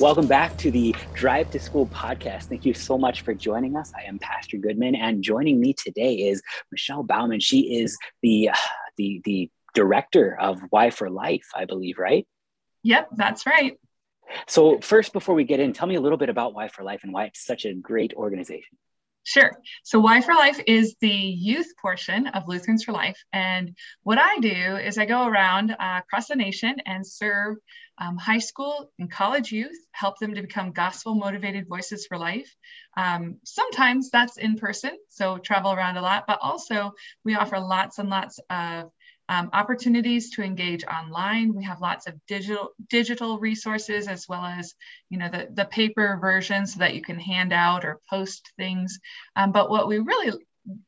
Welcome back to the Drive to School podcast. Thank you so much for joining us. I am Pastor Goodman, and joining me today is Michelle Bauman. She is the the the director of Y4Life, I believe, right? Yep, that's right. So, first, before we get in, tell me a little bit about Y4Life and why it's such a great organization. Sure. So, Y4Life is the youth portion of Lutherans for Life. And what I do is I go around uh, across the nation and serve um, high school and college youth, help them to become gospel motivated voices for life. Um, sometimes that's in person, so travel around a lot, but also we offer lots and lots of um, opportunities to engage online. We have lots of digital digital resources as well as you know the, the paper version so that you can hand out or post things. Um, but what we really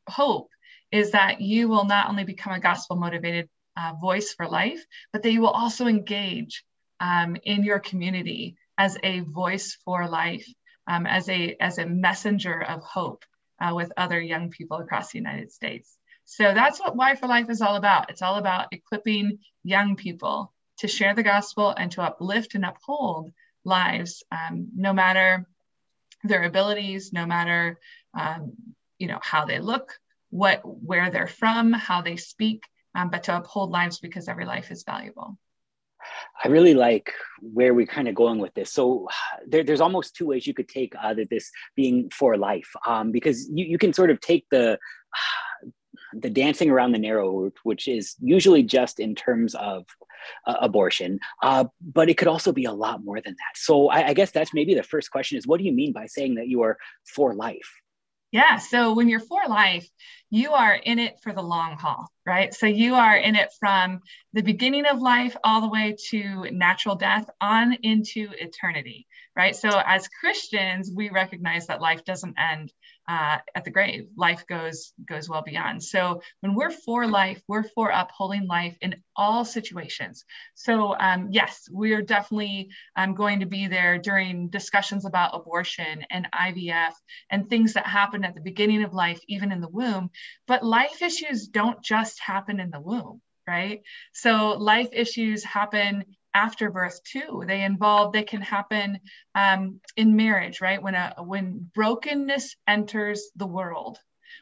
hope is that you will not only become a gospel motivated uh, voice for life, but that you will also engage um, in your community as a voice for life, um, as a as a messenger of hope uh, with other young people across the United States. So that's what Y4Life is all about. It's all about equipping young people to share the gospel and to uplift and uphold lives, um, no matter their abilities, no matter um, you know how they look, what where they're from, how they speak, um, but to uphold lives because every life is valuable. I really like where we're kind of going with this. So there, there's almost two ways you could take uh, this being for life, um, because you, you can sort of take the the dancing around the narrow which is usually just in terms of uh, abortion, uh, but it could also be a lot more than that. So I, I guess that's maybe the first question: is what do you mean by saying that you are for life? Yeah. So when you're for life, you are in it for the long haul, right? So you are in it from the beginning of life all the way to natural death on into eternity, right? So as Christians, we recognize that life doesn't end uh, at the grave. Life goes goes well beyond. So when we're for life, we're for upholding life in all situations. So um, yes, we are definitely um, going to be there during discussions about abortion and IVF and things that happen at the beginning of life, even in the womb. But life issues don't just happen in the womb right? So life issues happen after birth too. They involve, they can happen um, in marriage, right? When a when brokenness enters the world,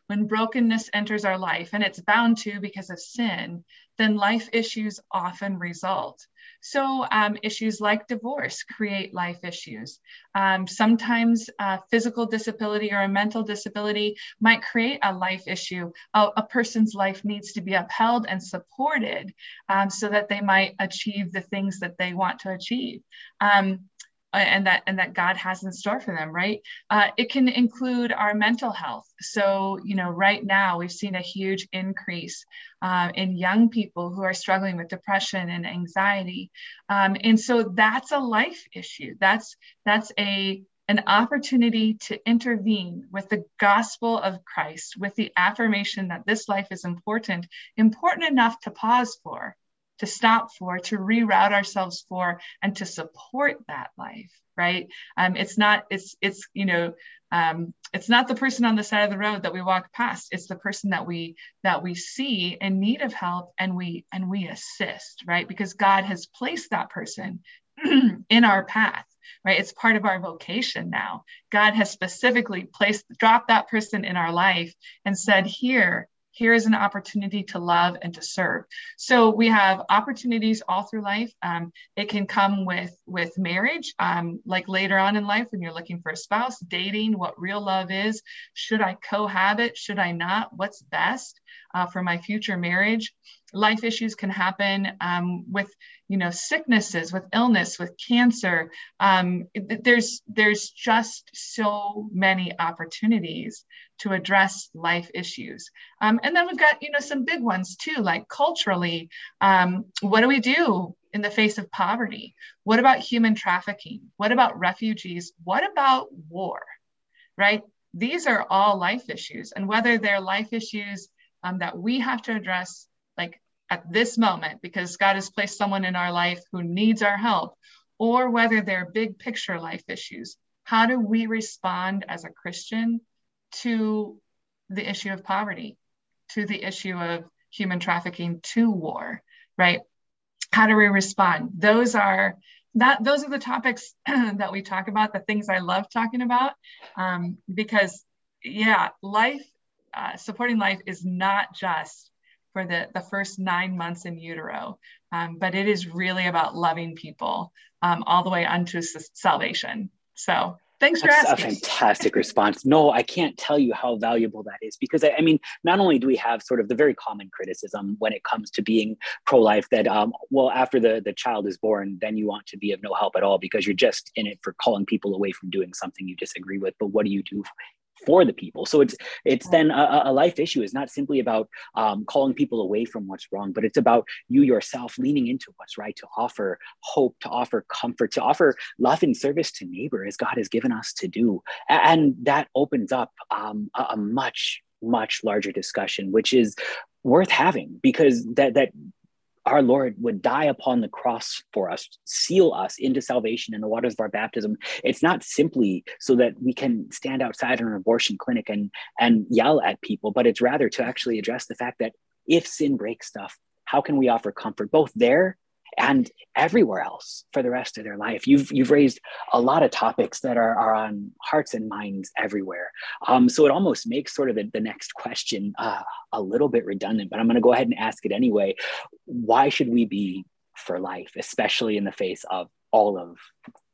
when brokenness enters our life, and it's bound to because of sin, then life issues often result. So, um, issues like divorce create life issues. Um, sometimes uh, physical disability or a mental disability might create a life issue. A, a person's life needs to be upheld and supported um, so that they might achieve the things that they want to achieve. Um, and that and that God has in store for them, right? Uh, it can include our mental health. So you know, right now we've seen a huge increase uh, in young people who are struggling with depression and anxiety, um, and so that's a life issue. That's that's a an opportunity to intervene with the gospel of Christ, with the affirmation that this life is important, important enough to pause for, to stop for, to reroute ourselves for, and to support that life, right? Um, it's not, it's, it's, you know, um, it's not the person on the side of the road that we walk past. It's the person that we that we see in need of help and we and we assist, right? Because God has placed that person in our path right it's part of our vocation now god has specifically placed dropped that person in our life and said here here is an opportunity to love and to serve. So we have opportunities all through life. Um, it can come with with marriage, um, like later on in life when you're looking for a spouse, dating, what real love is. Should I cohabit? Should I not? What's best uh, for my future marriage? life issues can happen um, with you know sicknesses with illness with cancer um, there's there's just so many opportunities to address life issues. Um, and then we've got you know some big ones too like culturally um, what do we do in the face of poverty? What about human trafficking? What about refugees? What about war? Right? These are all life issues and whether they're life issues um, that we have to address like at this moment because God has placed someone in our life who needs our help, or whether they're big picture life issues. How do we respond as a Christian to the issue of poverty, to the issue of human trafficking, to war, right? How do we respond? Those are that those are the topics that we talk about, the things I love talking about, um, because yeah, life, uh, supporting life is not just for the, the first nine months in utero, um, but it is really about loving people um, all the way unto salvation. So Thanks for That's asking. a fantastic response. No, I can't tell you how valuable that is because I, I, mean, not only do we have sort of the very common criticism when it comes to being pro-life that, um, well, after the the child is born, then you want to be of no help at all because you're just in it for calling people away from doing something you disagree with. But what do you do for the people. So it's it's then a, a life issue is not simply about um, calling people away from what's wrong, but it's about you yourself leaning into what's right to offer hope, to offer comfort, to offer love and service to neighbor as God has given us to do, and that opens up um, a, a much much larger discussion, which is worth having because that that our Lord would die upon the cross for us, seal us into salvation in the waters of our baptism. It's not simply so that we can stand outside an abortion clinic and, and yell at people, but it's rather to actually address the fact that if sin breaks stuff, how can we offer comfort both there and everywhere else for the rest of their life. You've you've raised a lot of topics that are, are on hearts and minds everywhere. Um, so it almost makes sort of the, the next question uh, a little bit redundant, but I'm going to go ahead and ask it anyway. Why should we be for life, especially in the face of all of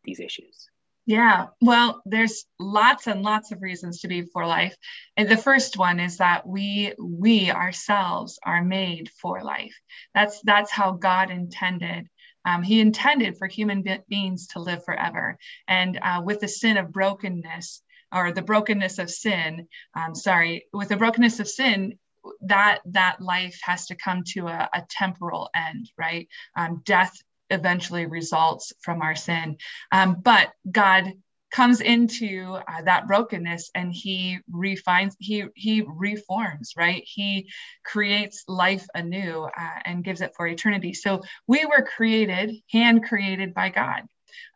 these issues? Yeah, well, there's lots and lots of reasons to be for life. And the first one is that we we ourselves are made for life. That's that's how God intended. Um, he intended for human be- beings to live forever. And uh, with the sin of brokenness, or the brokenness of sin, um, sorry, with the brokenness of sin, that that life has to come to a, a temporal end, right? Um, death eventually results from our sin. Um, but God comes into uh, that brokenness and he refines he he reforms right? He creates life anew uh, and gives it for eternity. So we were created hand created by god.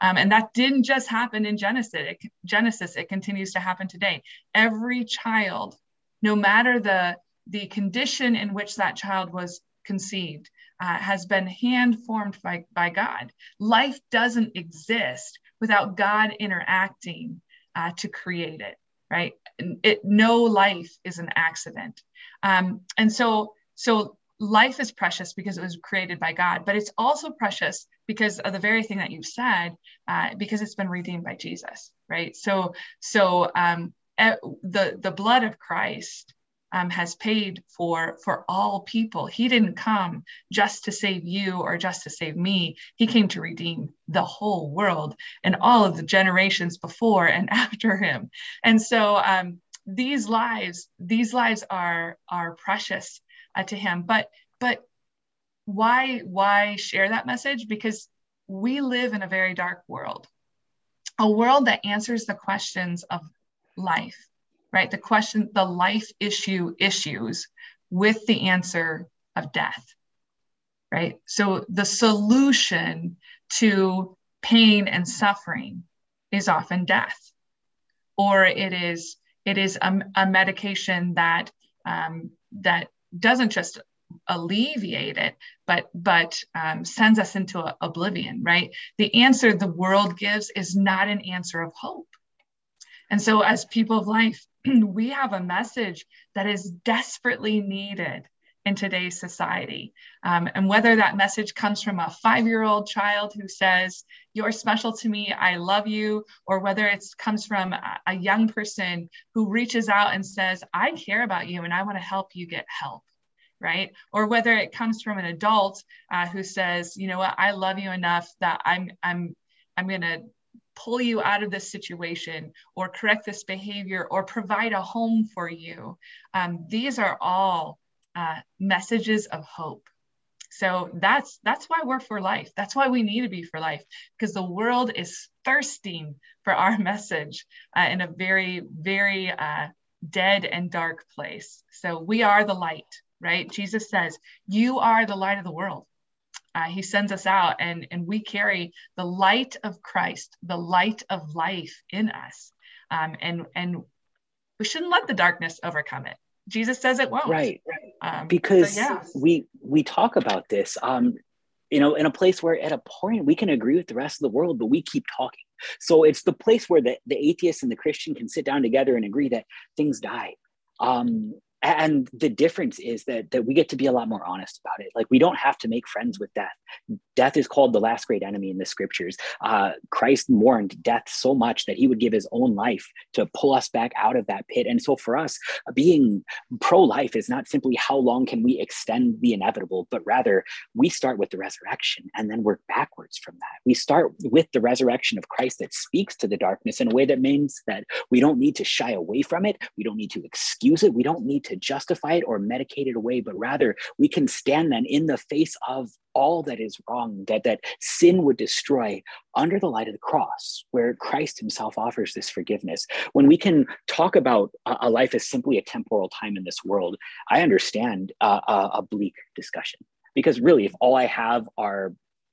Um, and that didn't just happen in genesis. It, genesis it continues to happen today. Every child no matter the the condition in which that child was conceived uh, has been hand formed by, by God. Life doesn't exist without God interacting uh, to create it, right? It, no life is an accident. Um, and so, so life is precious because it was created by God, but it's also precious because of the very thing that you've said, uh, because it's been redeemed by Jesus, right? So, so um, the the blood of Christ um, has paid for for all people. He didn't come just to save you or just to save me. He came to redeem the whole world and all of the generations before and after him. And so um, these lives, these lives are are precious uh, to him. But but why why share that message? Because we live in a very dark world, a world that answers the questions of life right? The question, the life issue issues with the answer of death, right? So the solution to pain and suffering is often death, or it is it is a, a medication that um, that doesn't just alleviate it, but but um, sends us into oblivion, right? The answer the world gives is not an answer of hope. And so, as people of life, we have a message that is desperately needed in today's society. Um, and whether that message comes from a five year old child who says, You're special to me, I love you, or whether it comes from a, young person who reaches out and says, I care about you and I want to help you get help. Right. Or whether it comes from an adult uh, who says, you know what, I love you enough that I'm, I'm, I'm going to pull you out of this situation or correct this behavior or provide a home for you. Um, these are all uh, messages of hope. So that's that's why we're for life. That's why we need to be for life because the world is thirsting for our message uh, in a very very uh, dead and dark place. So we are the light, right? Jesus says, "You are the light of the world." Uh, he sends us out and, and we carry the light of Christ, the light of life in us. Um, and, and we shouldn't let the darkness overcome it. Jesus says it won't. Right. Um, because yeah. we, we talk about this. Um, you know, in a place where at a point we can agree with the rest of the world, but we keep talking. So it's the place where the, the atheist and the Christian can sit down together and agree that things die. Um, and the difference is that that we get to be a lot more honest about it. Like we don't have to make friends with death. Death is called the last great enemy in the scriptures. Uh, christ mourned death so much that he would give his own life to pull us back out of that pit. And so for us being pro-life is not simply how long can we extend the inevitable but rather we start with the resurrection and then work backwards from that. We start with the resurrection of christ that speaks to the darkness in a way that means that we don't need to shy away from it. We don't need to excuse it. We don't need to to justify it or medicate it away, but rather we can stand then in the face of all that is wrong, that, that sin would destroy under the light of the cross, where Christ himself offers this forgiveness. When we can talk about a, a life as simply a temporal time in this world, I understand uh, a, a bleak discussion. Because really, if all I have are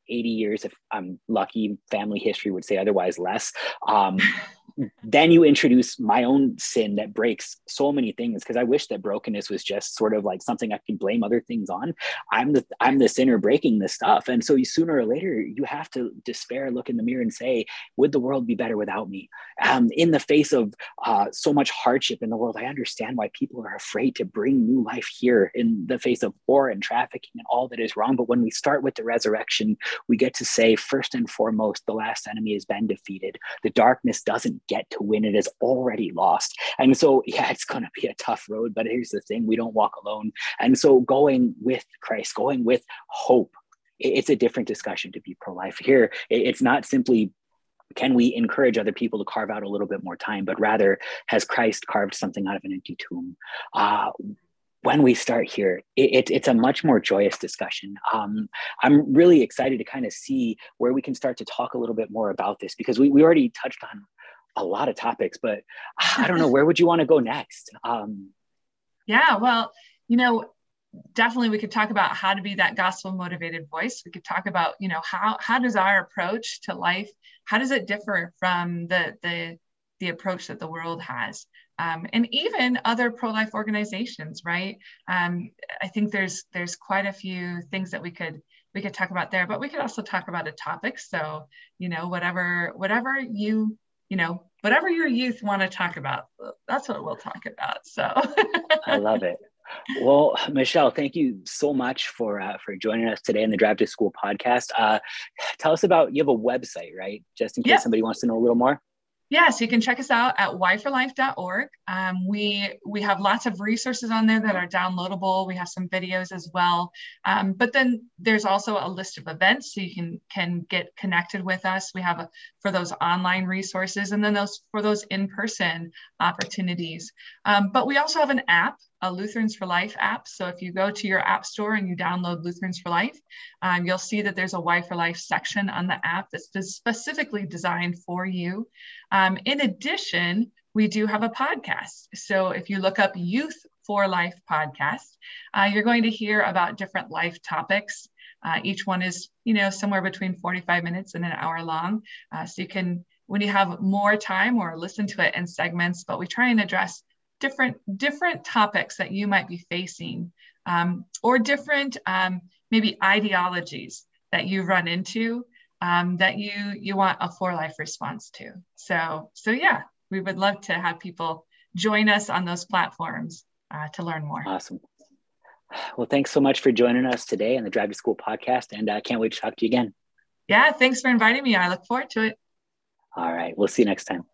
80 years, if I'm lucky, family history would say otherwise less. Um, then you introduce my own sin that breaks so many things because i wish that brokenness was just sort of like something i could blame other things on. I'm the i'm the sinner breaking this stuff. And so you sooner or later you have to despair look in the mirror and say would the world be better without me? Um, in the face of uh, so much hardship in the world i understand why people are afraid to bring new life here in the face of war and trafficking and all that is wrong. But when we start with the resurrection we get to say first and foremost the last enemy has been defeated. The darkness doesn't get to win. It is already lost. And so, yeah, it's going to be a tough road, but here's the thing we don't walk alone. And so, going with Christ, going with hope, it's a different discussion to be pro life. Here, it's not simply can we encourage other people to carve out a little bit more time, but rather has Christ carved something out of an empty tomb? Uh, when we start here, it, it, it's a much more joyous discussion. Um, I'm really excited to kind of see where we can start to talk a little bit more about this because we, we already touched on a lot of topics, but I don't know where would you want to go next? Um, yeah, well, you know, definitely we could talk about how to be that gospel motivated voice. We could talk about, you know, how how does our approach to life how does it differ from the the the approach that the world has? Um, and even other pro-life organizations, right? Um, I think there's there's quite a few things that we could we could talk about there, but we could also talk about a topic. So, you know, whatever whatever you you know, whatever your youth want to talk about, that's what we'll talk about. So I love it. Well, Michelle, thank you so much for uh, for joining us today in the Drive to School podcast. Uh, tell us about you have a website, right? Just in case somebody wants to know a little more. Yeah, so you can check us out at y4life.org. Um, we we have lots of resources on there that are downloadable. We have some videos as well. Um, but then there's also a list of events so you can can get connected with us. We have a, for those online resources and then those for those in-person opportunities. Um, but we also have an app a Lutherans for Life app. So if you go to your app store and you download Lutherans for Life, um, you'll see that there's a Y4Life section on the app that's specifically designed for you. Um, in addition, we do have a podcast. So if you look up Youth for Life podcast, uh, you're going to hear about different life topics. Uh, each one is, you know, somewhere between 45 minutes and an hour long. Uh, so you can, when you have more time or listen to it in segments, but we try and address different different topics that you might be facing um, or different um, maybe ideologies that you run into um, that you you want a for life response to. So so yeah we would love to have people join us on those platforms uh, to learn more. Awesome. Well thanks so much for joining us today on the drive to school podcast and i uh, can't wait to talk to you again. Yeah thanks for inviting me. I look forward to it. All right. We'll see you next time